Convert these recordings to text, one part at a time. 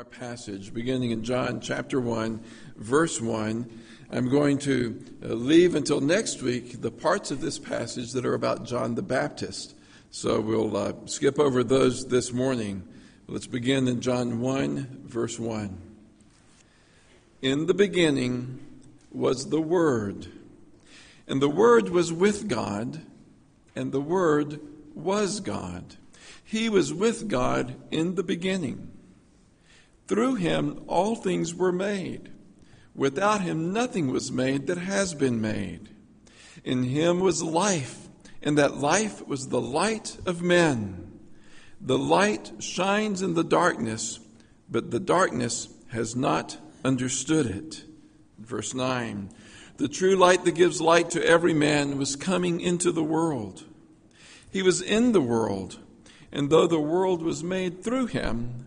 our passage, beginning in John chapter 1, verse 1. I'm going to uh, leave until next week the parts of this passage that are about John the Baptist. So we'll uh, skip over those this morning. Let's begin in John 1, verse 1. In the beginning was the Word, and the Word was with God, and the Word was God. He was with God in the beginning. Through him all things were made. Without him nothing was made that has been made. In him was life, and that life was the light of men. The light shines in the darkness, but the darkness has not understood it. Verse 9 The true light that gives light to every man was coming into the world. He was in the world and though the world was made through him,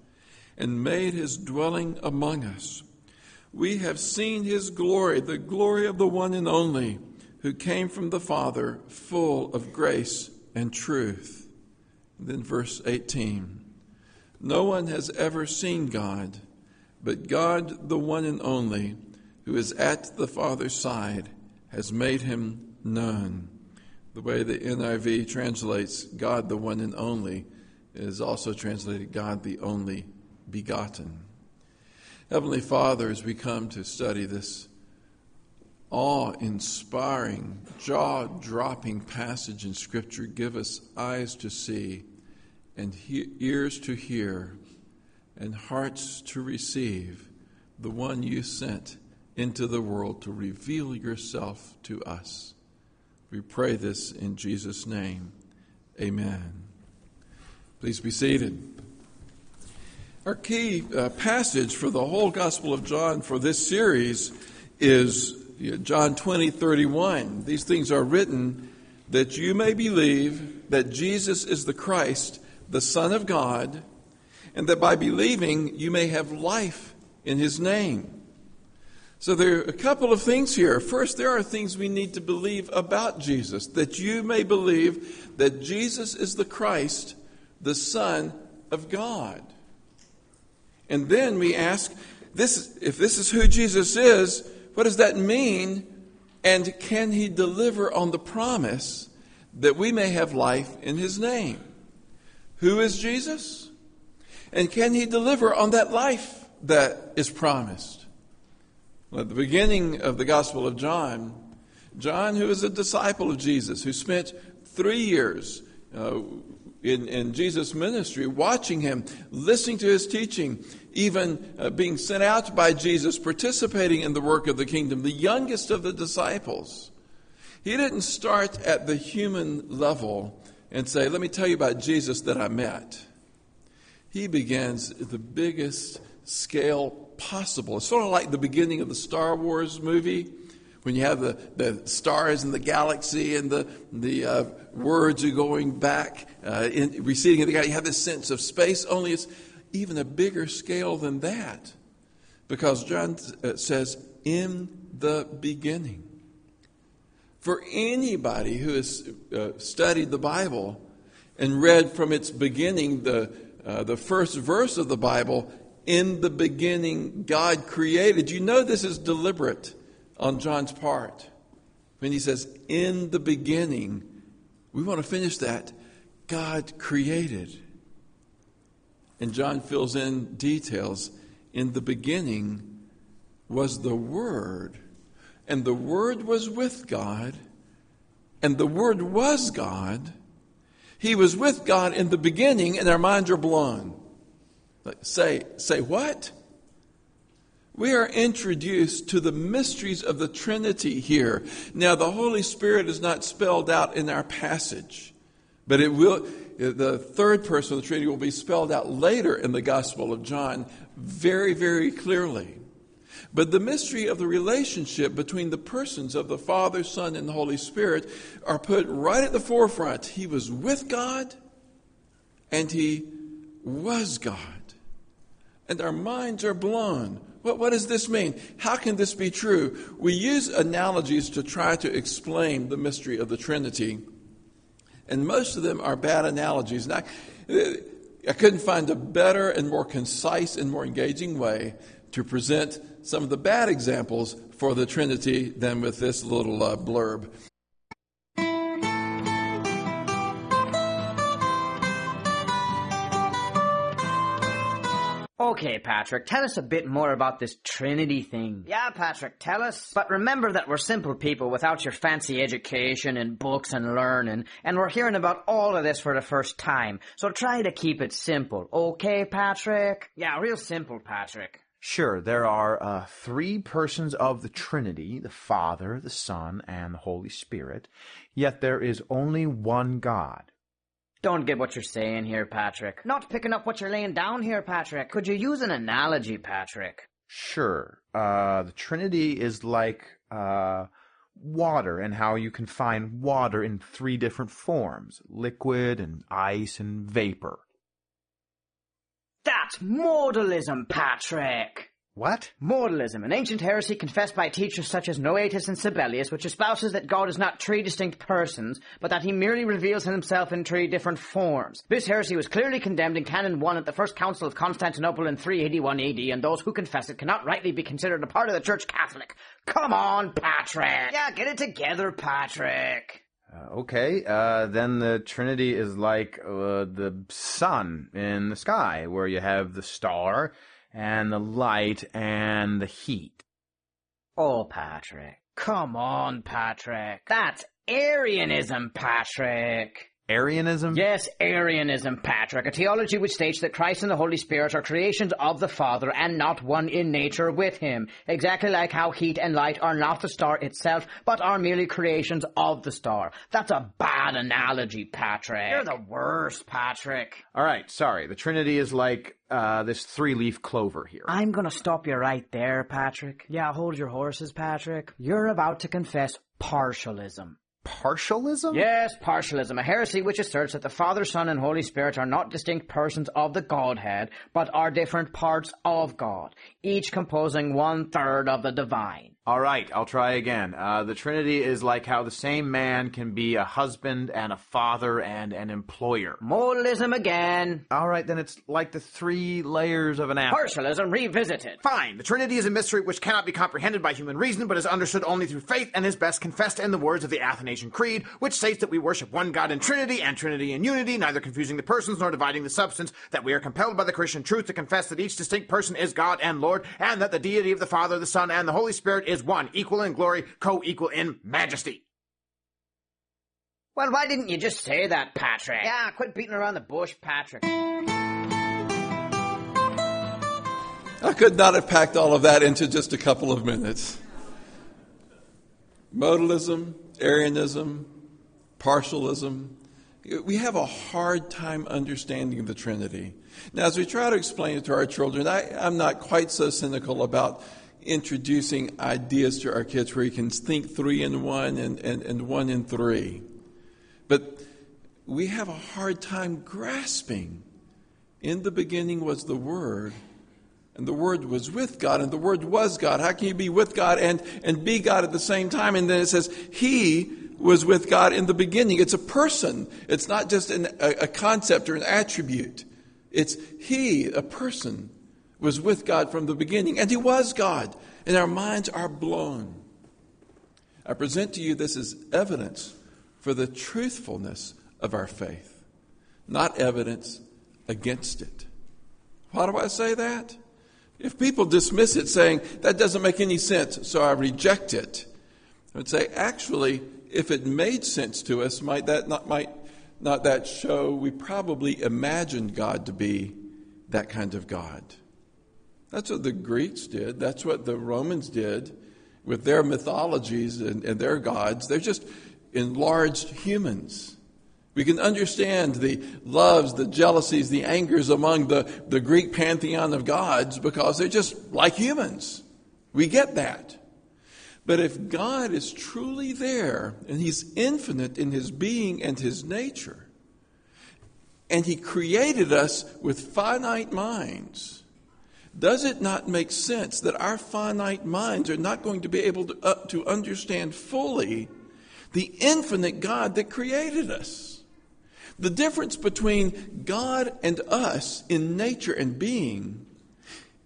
and made his dwelling among us. We have seen his glory, the glory of the one and only, who came from the Father, full of grace and truth. And then verse 18 No one has ever seen God, but God, the one and only, who is at the Father's side, has made him known. The way the NIV translates God, the one and only, is also translated God the only begotten. Heavenly Father, as we come to study this awe inspiring, jaw dropping passage in Scripture, give us eyes to see and he- ears to hear and hearts to receive the one you sent into the world to reveal yourself to us. We pray this in Jesus' name. Amen. Please be seated. Our key uh, passage for the whole Gospel of John for this series is John 20, 31. These things are written that you may believe that Jesus is the Christ, the Son of God, and that by believing you may have life in his name. So there are a couple of things here. First, there are things we need to believe about Jesus, that you may believe that Jesus is the Christ, the Son of God. And then we ask, this, if this is who Jesus is, what does that mean? And can he deliver on the promise that we may have life in his name? Who is Jesus? And can he deliver on that life that is promised? Well, at the beginning of the Gospel of John, John, who is a disciple of Jesus, who spent three years uh, in, in Jesus' ministry, watching him, listening to his teaching, even uh, being sent out by Jesus, participating in the work of the kingdom, the youngest of the disciples. He didn't start at the human level and say, Let me tell you about Jesus that I met. He begins at the biggest scale possible. It's sort of like the beginning of the Star Wars movie when you have the, the stars in the galaxy and the, the uh, words are going back, uh, in, receding in the galaxy, you have this sense of space, only it's even a bigger scale than that. Because John uh, says, in the beginning. For anybody who has uh, studied the Bible and read from its beginning the, uh, the first verse of the Bible, in the beginning God created, you know this is deliberate on John's part when he says, In the beginning, we want to finish that. God created. And John fills in details. In the beginning was the Word, and the Word was with God, and the Word was God. He was with God in the beginning, and our minds are blown. Say, say what? We are introduced to the mysteries of the Trinity here. Now, the Holy Spirit is not spelled out in our passage, but it will, the third person of the Trinity will be spelled out later in the Gospel of John very, very clearly. But the mystery of the relationship between the persons of the Father, Son, and the Holy Spirit are put right at the forefront. He was with God and he was God. And our minds are blown. What, what does this mean? How can this be true? We use analogies to try to explain the mystery of the Trinity. And most of them are bad analogies. And I, I couldn't find a better and more concise and more engaging way to present some of the bad examples for the Trinity than with this little uh, blurb. Okay, Patrick, tell us a bit more about this Trinity thing. Yeah, Patrick, tell us. But remember that we're simple people without your fancy education and books and learning, and we're hearing about all of this for the first time. So try to keep it simple. Okay, Patrick? Yeah, real simple, Patrick. Sure, there are uh, three persons of the Trinity the Father, the Son, and the Holy Spirit, yet there is only one God. Don't get what you're saying here, Patrick. Not picking up what you're laying down here, Patrick. Could you use an analogy, Patrick? Sure. Uh, the Trinity is like uh, water and how you can find water in three different forms liquid and ice and vapor. That's modalism, Patrick. What? Modalism, an ancient heresy confessed by teachers such as Noetus and Sabellius, which espouses that God is not three distinct persons, but that he merely reveals himself in three different forms. This heresy was clearly condemned in Canon 1 at the First Council of Constantinople in 381 AD, and those who confess it cannot rightly be considered a part of the Church Catholic. Come on, Patrick! Yeah, get it together, Patrick. Uh, okay, uh, then the Trinity is like uh, the sun in the sky, where you have the star and the light and the heat. Oh, Patrick. Come on, Patrick. That's Arianism, Patrick. Arianism? Yes, Arianism, Patrick. A theology which states that Christ and the Holy Spirit are creations of the Father and not one in nature with Him. Exactly like how heat and light are not the star itself, but are merely creations of the star. That's a bad analogy, Patrick. You're the worst, Patrick. All right, sorry. The Trinity is like uh, this three leaf clover here. I'm gonna stop you right there, Patrick. Yeah, hold your horses, Patrick. You're about to confess partialism. Partialism? Yes, partialism, a heresy which asserts that the Father, Son, and Holy Spirit are not distinct persons of the Godhead, but are different parts of God, each composing one third of the divine. All right, I'll try again. Uh, the Trinity is like how the same man can be a husband and a father and an employer. Modalism again. All right, then it's like the three layers of an apple. Partialism revisited. Fine. The Trinity is a mystery which cannot be comprehended by human reason, but is understood only through faith and is best confessed in the words of the Athanasian Creed, which states that we worship one God in Trinity and Trinity in unity, neither confusing the persons nor dividing the substance, that we are compelled by the Christian truth to confess that each distinct person is God and Lord, and that the deity of the Father, the Son, and the Holy Spirit is one, equal in glory, co-equal in majesty. Well, why didn't you just say that, Patrick? Yeah, quit beating around the bush, Patrick. I could not have packed all of that into just a couple of minutes. Modalism, Arianism, partialism. We have a hard time understanding the Trinity. Now, as we try to explain it to our children, I, am not quite so cynical about introducing ideas to our kids where you can think three in one and, and, and one in three. But we have a hard time grasping. In the beginning was the Word, and the Word was with God, and the Word was God. How can you be with God and, and be God at the same time? And then it says, He was with God in the beginning. It's a person, it's not just an, a, a concept or an attribute. It's He, a person was with God from the beginning, and He was God, and our minds are blown. I present to you this as evidence for the truthfulness of our faith, not evidence against it. Why do I say that? If people dismiss it saying, that doesn't make any sense, so I reject it, I would say, actually, if it made sense to us, might that not, might not that show we probably imagined God to be that kind of God? That's what the Greeks did. That's what the Romans did with their mythologies and, and their gods. They're just enlarged humans. We can understand the loves, the jealousies, the angers among the, the Greek pantheon of gods because they're just like humans. We get that. But if God is truly there and He's infinite in His being and His nature, and He created us with finite minds, does it not make sense that our finite minds are not going to be able to, uh, to understand fully the infinite God that created us? The difference between God and us in nature and being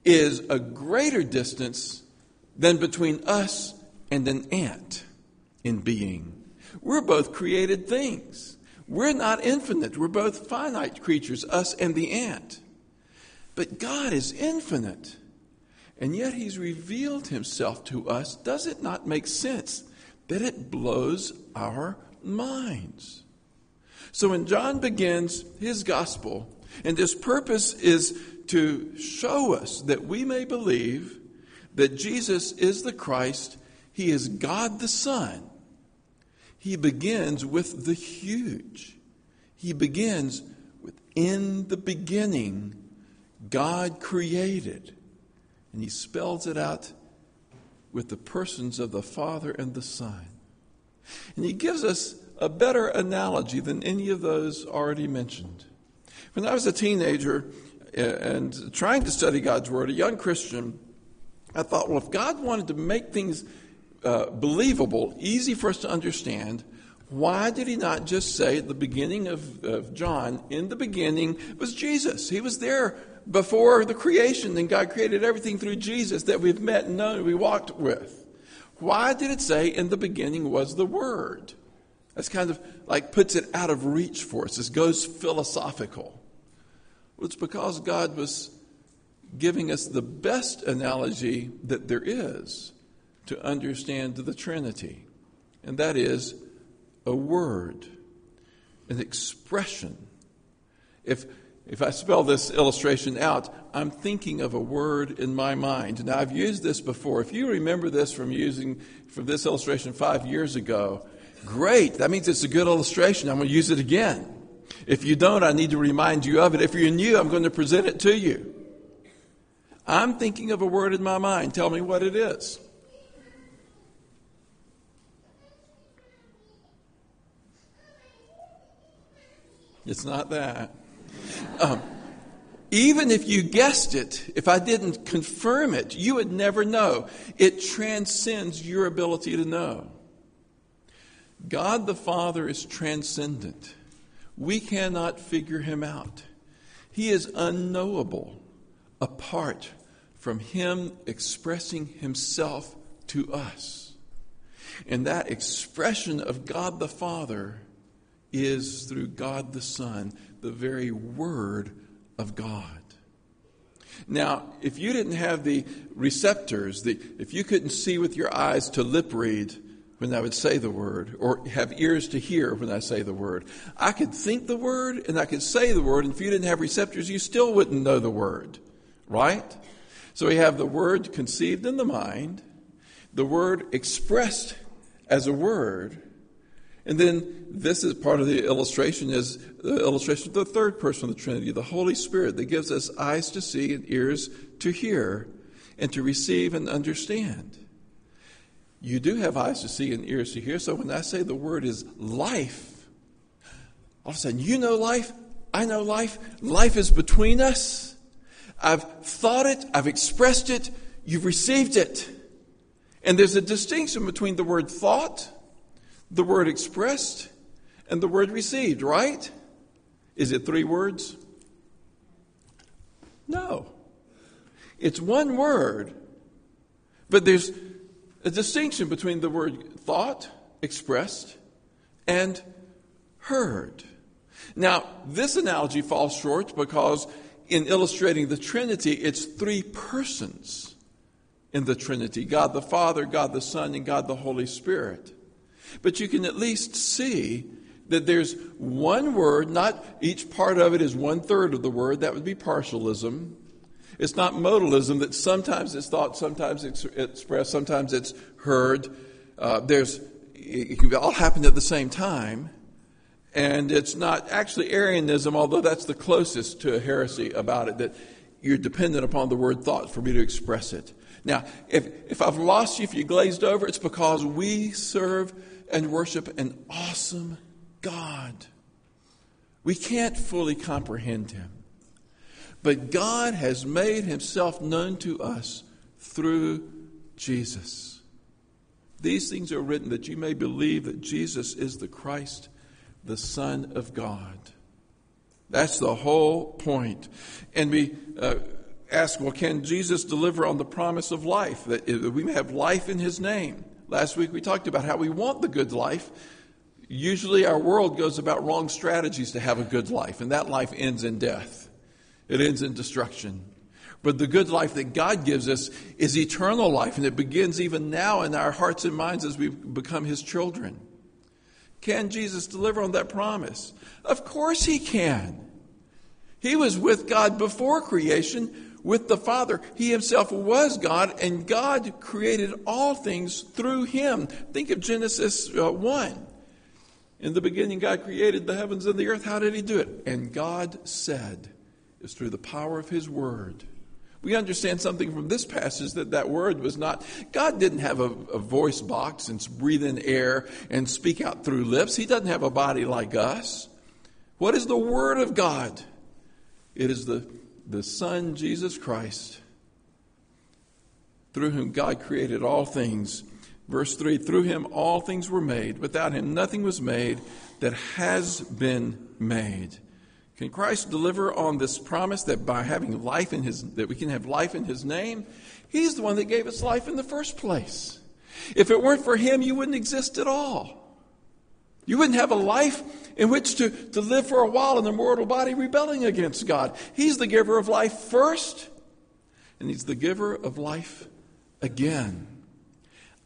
is a greater distance than between us and an ant in being. We're both created things. We're not infinite. We're both finite creatures, us and the ant. But God is infinite. And yet He's revealed Himself to us. Does it not make sense that it blows our minds? So when John begins his gospel, and his purpose is to show us that we may believe that Jesus is the Christ, He is God the Son. He begins with the huge. He begins with, in the beginning, God created. And He spells it out with the persons of the Father and the Son. And He gives us a better analogy than any of those already mentioned. When I was a teenager uh, and trying to study God's Word, a young Christian, I thought, well, if God wanted to make things uh, believable, easy for us to understand, why did he not just say at the beginning of, of John, in the beginning was Jesus? He was there before the creation, and God created everything through Jesus that we've met and known we walked with. Why did it say in the beginning was the Word? That's kind of like puts it out of reach for us. This goes philosophical. Well, it's because God was giving us the best analogy that there is to understand the Trinity, and that is a word, an expression. If if I spell this illustration out, I'm thinking of a word in my mind. Now, I've used this before. If you remember this from using from this illustration five years ago, great. That means it's a good illustration. I'm going to use it again. If you don't, I need to remind you of it. If you're new, I'm going to present it to you. I'm thinking of a word in my mind. Tell me what it is. It's not that. Um, even if you guessed it, if I didn't confirm it, you would never know. It transcends your ability to know. God the Father is transcendent. We cannot figure him out. He is unknowable apart from Him expressing Himself to us. And that expression of God the Father is through God the Son, the very Word of God. Now, if you didn't have the receptors, the, if you couldn't see with your eyes to lip read when I would say the word, or have ears to hear when I say the word, I could think the word and I could say the word, and if you didn't have receptors, you still wouldn't know the word. Right? So we have the word conceived in the mind, the word expressed as a word, and then this is part of the illustration is the illustration of the third person of the Trinity, the Holy Spirit, that gives us eyes to see and ears to hear and to receive and understand. You do have eyes to see and ears to hear, so when I say the word is life, all of a sudden you know life, I know life, life is between us. I've thought it, I've expressed it, you've received it. And there's a distinction between the word thought, the word expressed, and the word received, right? Is it three words? No. It's one word, but there's a distinction between the word thought, expressed, and heard. Now, this analogy falls short because in illustrating the Trinity, it's three persons in the Trinity God the Father, God the Son, and God the Holy Spirit. But you can at least see that there's one word, not each part of it is one third of the word. That would be partialism. It's not modalism that sometimes it's thought, sometimes it's expressed, sometimes it's heard. Uh, there's, it can all happen at the same time. And it's not actually Arianism, although that's the closest to a heresy about it, that you're dependent upon the word thought for me to express it. Now, if, if I've lost you, if you glazed over, it's because we serve and worship an awesome God. We can't fully comprehend him. But God has made himself known to us through Jesus. These things are written that you may believe that Jesus is the Christ, the Son of God. That's the whole point. And we uh, ask, well, can Jesus deliver on the promise of life, that we may have life in his name? Last week we talked about how we want the good life. Usually our world goes about wrong strategies to have a good life, and that life ends in death. It ends in destruction. But the good life that God gives us is eternal life, and it begins even now in our hearts and minds as we become His children. Can Jesus deliver on that promise? Of course He can. He was with God before creation, with the Father. He Himself was God, and God created all things through Him. Think of Genesis uh, 1. In the beginning, God created the heavens and the earth. How did He do it? And God said, is through the power of His Word. We understand something from this passage that that word was not, God didn't have a, a, voice box and breathe in air and speak out through lips. He doesn't have a body like us. What is the Word of God? It is the, the Son, Jesus Christ, through whom God created all things. Verse 3 Through him all things were made. Without him nothing was made that has been made. Can Christ deliver on this promise that by having life in his that we can have life in his name? He's the one that gave us life in the first place. If it weren't for him, you wouldn't exist at all. You wouldn't have a life in which to, to live for a while in a mortal body rebelling against God. He's the giver of life first, and He's the giver of life again.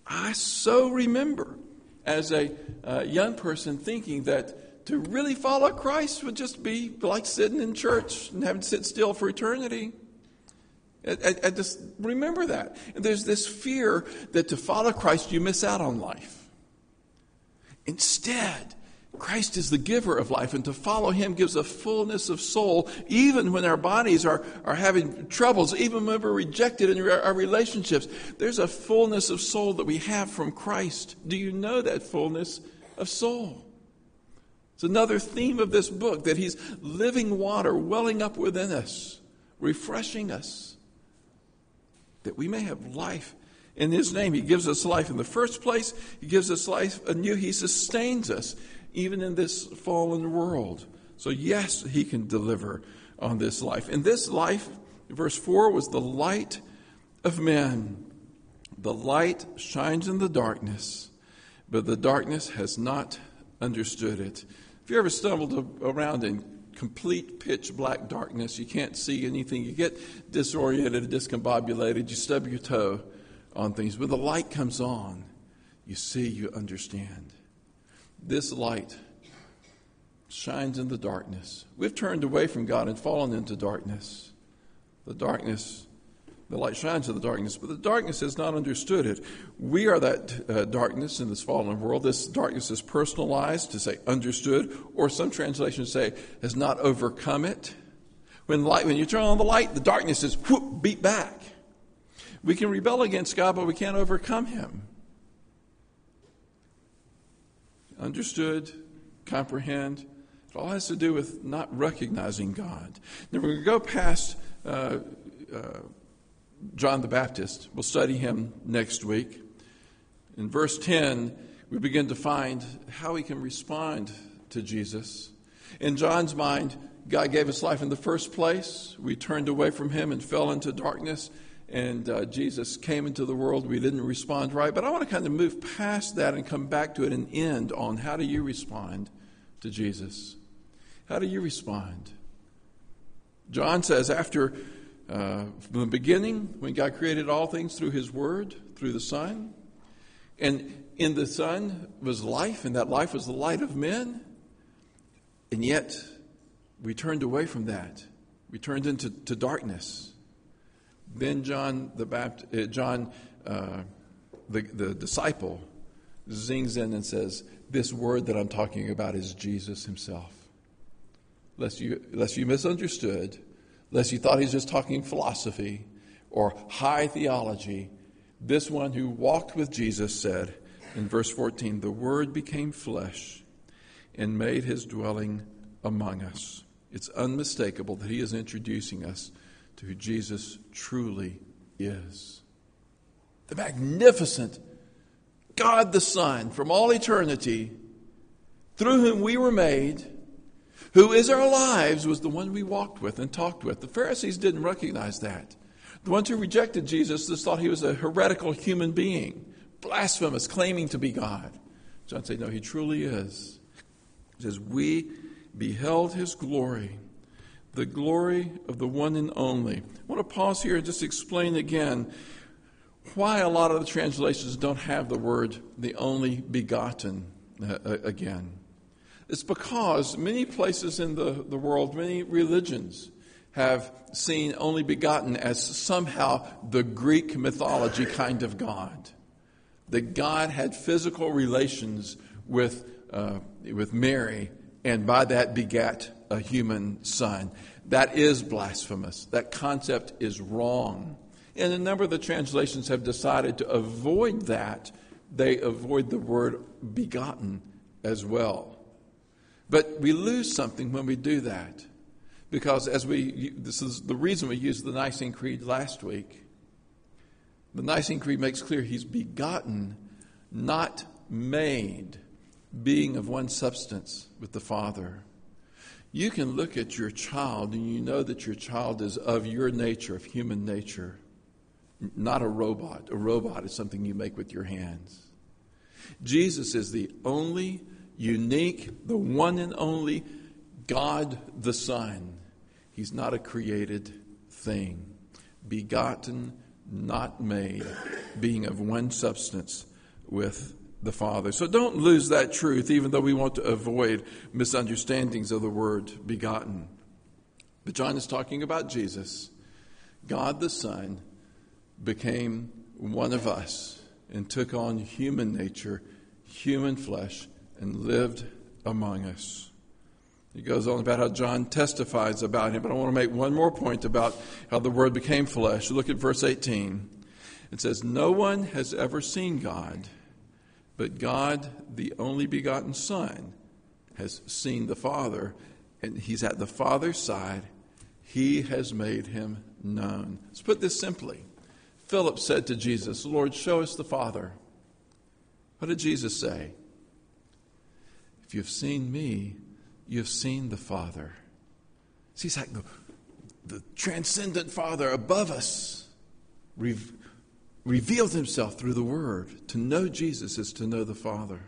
I so remember as a uh, young person thinking that to really follow Christ would just be like sitting in church and having to sit still for eternity. I, I, I just remember that. And there's this fear that to follow Christ, you miss out on life. Instead, Christ is the giver of life, and to follow him gives a fullness of soul, even when our bodies are, are having troubles, even when we're rejected in our, our relationships. There's a fullness of soul that we have from Christ. Do you know that fullness of soul? It's another theme of this book that He's living water welling up within us, refreshing us, that we may have life in His name. He gives us life in the first place, He gives us life anew, He sustains us even in this fallen world. So, yes, He can deliver on this life. And this life, verse 4, was the light of men. The light shines in the darkness, but the darkness has not understood it. If you ever stumbled around in complete pitch black darkness, you can't see anything, you get disoriented, discombobulated, you stub your toe on things. When the light comes on, you see, you understand. This light shines in the darkness. We've turned away from God and fallen into darkness. The darkness the light shines in the darkness, but the darkness has not understood it. We are that uh, darkness in this fallen world. This darkness is personalized, to say understood, or some translations say has not overcome it. When, light, when you turn on the light, the darkness is whoop, beat back. We can rebel against God, but we can't overcome Him. Understood, comprehend. It all has to do with not recognizing God. Now we're going to go past. Uh, uh, John the Baptist. We'll study him next week. In verse 10, we begin to find how we can respond to Jesus. In John's mind, God gave us life in the first place. We turned away from him and fell into darkness, and uh, Jesus came into the world. We didn't respond right. But I want to kind of move past that and come back to it and end on how do you respond to Jesus? How do you respond? John says, after uh, from the beginning, when God created all things through His Word, through the Son, and in the Son was life, and that life was the light of men, and yet we turned away from that. We turned into to darkness. Then John the Baptist, uh, John, uh, the, the disciple, zings in and says, "This word that I'm talking about is Jesus Himself." Lest you, lest you misunderstood lest you thought he's just talking philosophy. or high theology. This one who walked with Jesus said in verse 14, The Word became flesh and made his dwelling among us. It's unmistakable that he is introducing us to who Jesus truly is. The magnificent God the Son from all eternity, through whom we were made, who is our lives, was the one we walked with and talked with. The Pharisees didn't recognize that. The ones who rejected Jesus just thought he was a heretical human being, blasphemous, claiming to be God. John said, No, he truly is. He says, We beheld his glory, the glory of the one and only. I want to pause here and just explain again why a lot of the translations don't have the word the only begotten uh, again. It's because many places in the, the world, many religions, have seen only begotten as somehow the Greek mythology kind of God. That God had physical relations with, uh, with Mary and by that begat a human son. That is blasphemous. That concept is wrong. And a number of the translations have decided to avoid that. They avoid the word begotten as well. But we lose something when we do that. Because as we, this is the reason we used the Nicene Creed last week. The Nicene Creed makes clear he's begotten, not made, being of one substance with the Father. You can look at your child and you know that your child is of your nature, of human nature not a robot. A robot is something you make with your hands. Jesus is the only, unique, the one and only God the Son. He's not a created thing, begotten, not made, being of one substance with the Father. So don't lose that truth, even though we want to avoid misunderstandings of the word begotten. But John is talking about Jesus, God the Son became one of us and took on human nature, human flesh, and lived among us. He goes on about how John testifies about him, but I want to make one more point about how the Word became flesh. Look at verse 18. It says, No one has ever seen God, but God, the only begotten Son, has seen the Father, and he's at the Father's side. He has made him known. Let's put this simply Philip said to Jesus, Lord, show us the Father. What did Jesus say? If you've seen me, you've seen the Father. See, he's like the, the transcendent Father above us revealed himself through the Word. To know Jesus is to know the Father.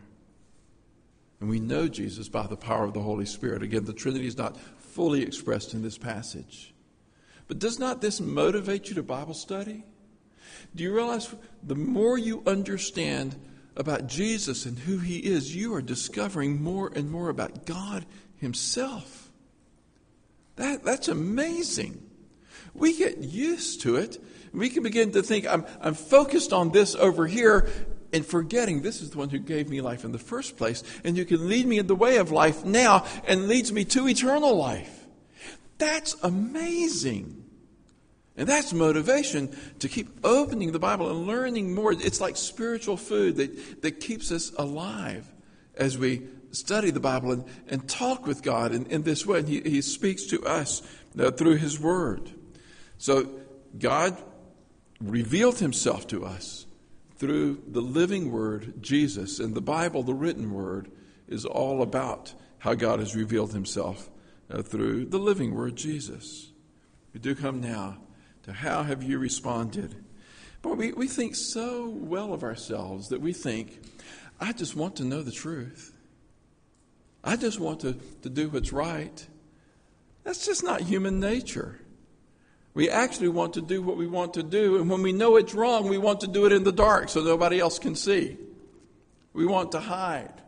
And we know Jesus by the power of the Holy Spirit. Again, the Trinity is not fully expressed in this passage. But does not this motivate you to Bible study? Do you realize the more you understand about Jesus and who he is, you are discovering more and more about God himself? That, that's amazing. We get used to it. We can begin to think, I'm, I'm focused on this over here and forgetting this is the one who gave me life in the first place and who can lead me in the way of life now and leads me to eternal life. That's amazing. And that's motivation to keep opening the Bible and learning more. It's like spiritual food that, that keeps us alive as we study the Bible and, and talk with God in, in this way. And he, he speaks to us uh, through His Word. So God revealed Himself to us through the living Word, Jesus. And the Bible, the written Word, is all about how God has revealed Himself uh, through the living Word, Jesus. We do come now to how have you responded? But we, we think so well of ourselves that we think, I just want to know the truth. I just want to, to do what's right. That's just not human nature. We actually want to do what we want to do, and when we know it's wrong, we want to do it in the dark so nobody else can see. We want to hide.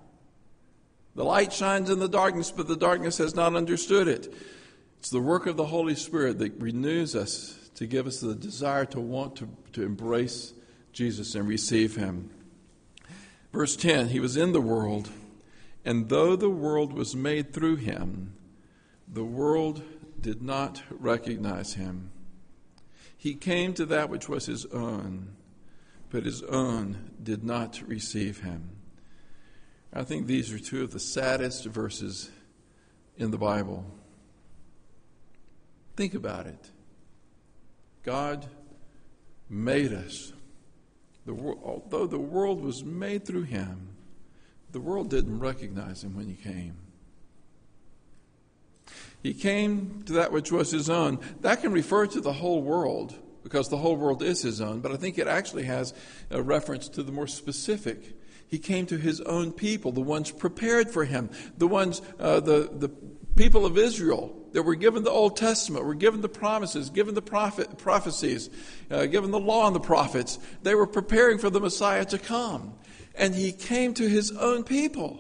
The light shines in the darkness, but the darkness has not understood it. It's the work of the Holy Spirit that renews us to give us the desire to want to, to embrace Jesus and receive him. Verse 10 He was in the world, and though the world was made through him, the world did not recognize him. He came to that which was his own, but his own did not receive him. I think these are two of the saddest verses in the Bible. Think about it. God made us. The, although the world was made through him, the world didn't recognize him when he came. He came to that which was his own. That can refer to the whole world because the whole world is his own, but I think it actually has a reference to the more specific. He came to his own people, the ones prepared for him, the ones, uh, the, the people of Israel that were given the Old Testament, were given the promises, given the prophet, prophecies, uh, given the law and the prophets. They were preparing for the Messiah to come. And he came to his own people.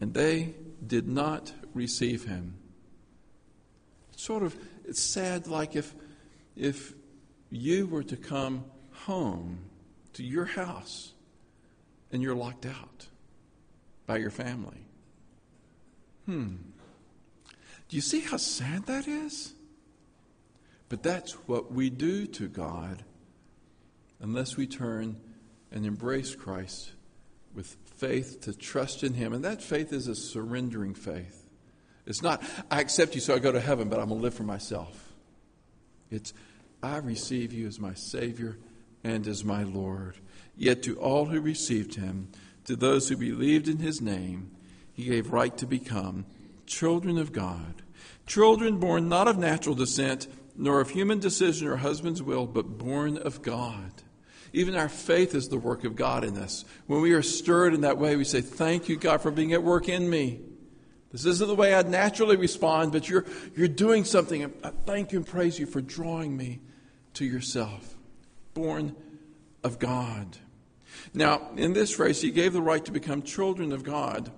And they did not receive him. Sort of, it's sad, like if, if you were to come home to your house and you're locked out by your family. Hmm. Do you see how sad that is? But that's what we do to God unless we turn and embrace Christ with faith to trust in Him. And that faith is a surrendering faith. It's not, I accept you so I go to heaven, but I'm going to live for myself. It's, I receive you as my Savior and as my Lord. Yet to all who received him, to those who believed in his name, he gave right to become children of God. Children born not of natural descent, nor of human decision or husband's will, but born of God. Even our faith is the work of God in us. When we are stirred in that way, we say, Thank you, God, for being at work in me. This isn't the way I'd naturally respond, but you're, you're doing something. I thank you and praise you for drawing me to yourself. Born of God. Now, in this phrase, he gave the right to become children of God.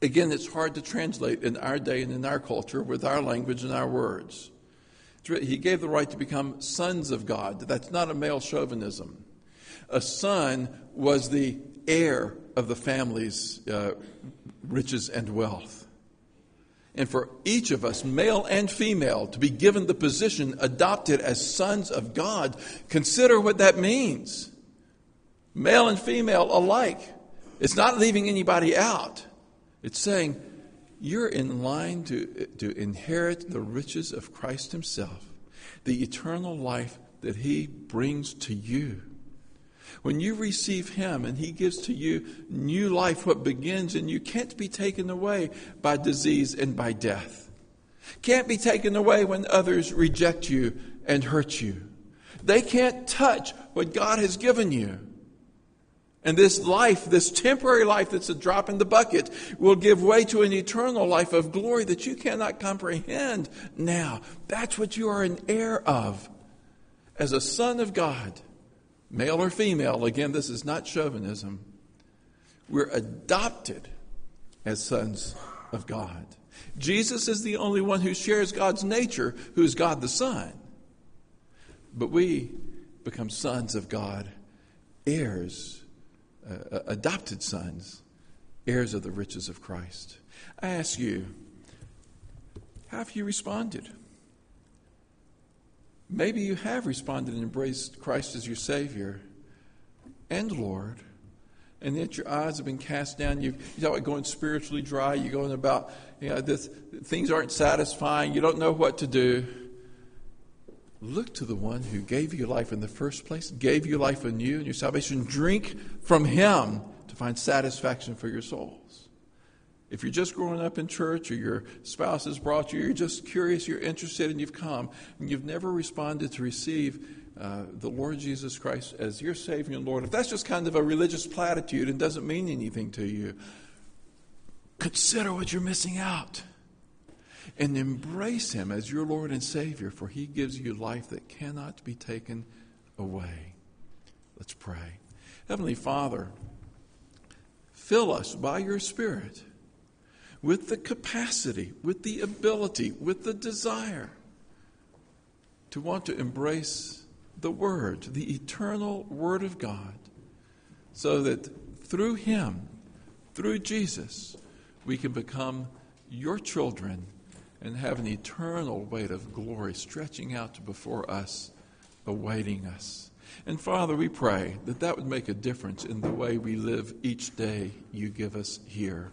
Again, it's hard to translate in our day and in our culture with our language and our words. He gave the right to become sons of God. That's not a male chauvinism. A son was the heir of the family's uh, riches and wealth. And for each of us, male and female, to be given the position adopted as sons of God, consider what that means. Male and female alike. It's not leaving anybody out. It's saying, you're in line to, to inherit the riches of Christ Himself, the eternal life that He brings to you. When you receive Him and He gives to you new life, what begins in you can't be taken away by disease and by death. Can't be taken away when others reject you and hurt you. They can't touch what God has given you. And this life, this temporary life that's a drop in the bucket, will give way to an eternal life of glory that you cannot comprehend now. That's what you are an heir of as a son of God male or female, again, this is not chauvinism. We're adopted as sons of God. Jesus is the only one who shares God's nature, who is God the Son. But we become sons of God, heirs, uh, uh adopted sons, heirs of the riches of Christ. I ask you, how have you responded? Maybe you have responded and embraced Christ as your Savior and Lord, and yet your eyes have been cast down. You, you talk about going spiritually dry. You're going about, you know, this, things aren't satisfying. You don't know what to do. Look to the one who gave you life in the first place, gave you life anew and your salvation. Drink from him to find satisfaction for your souls. If you're just growing up in church or your spouse has brought you, you're just curious, you're interested, and you've come, and you've never responded to receive uh, the Lord Jesus Christ as your Savior and Lord, if that's just kind of a religious platitude and doesn't mean anything to you, consider what you're missing out and embrace Him as your Lord and Savior, for He gives you life that cannot be taken away. Let's pray. Heavenly Father, fill us by your Spirit with the capacity, with the ability, with the desire to want to embrace the Word, the eternal Word of God, so that through Him, through Jesus, we can become your children and have an eternal weight of glory stretching out before us, awaiting us. And Father, we pray that that would make a difference in the way we live each day you give us here.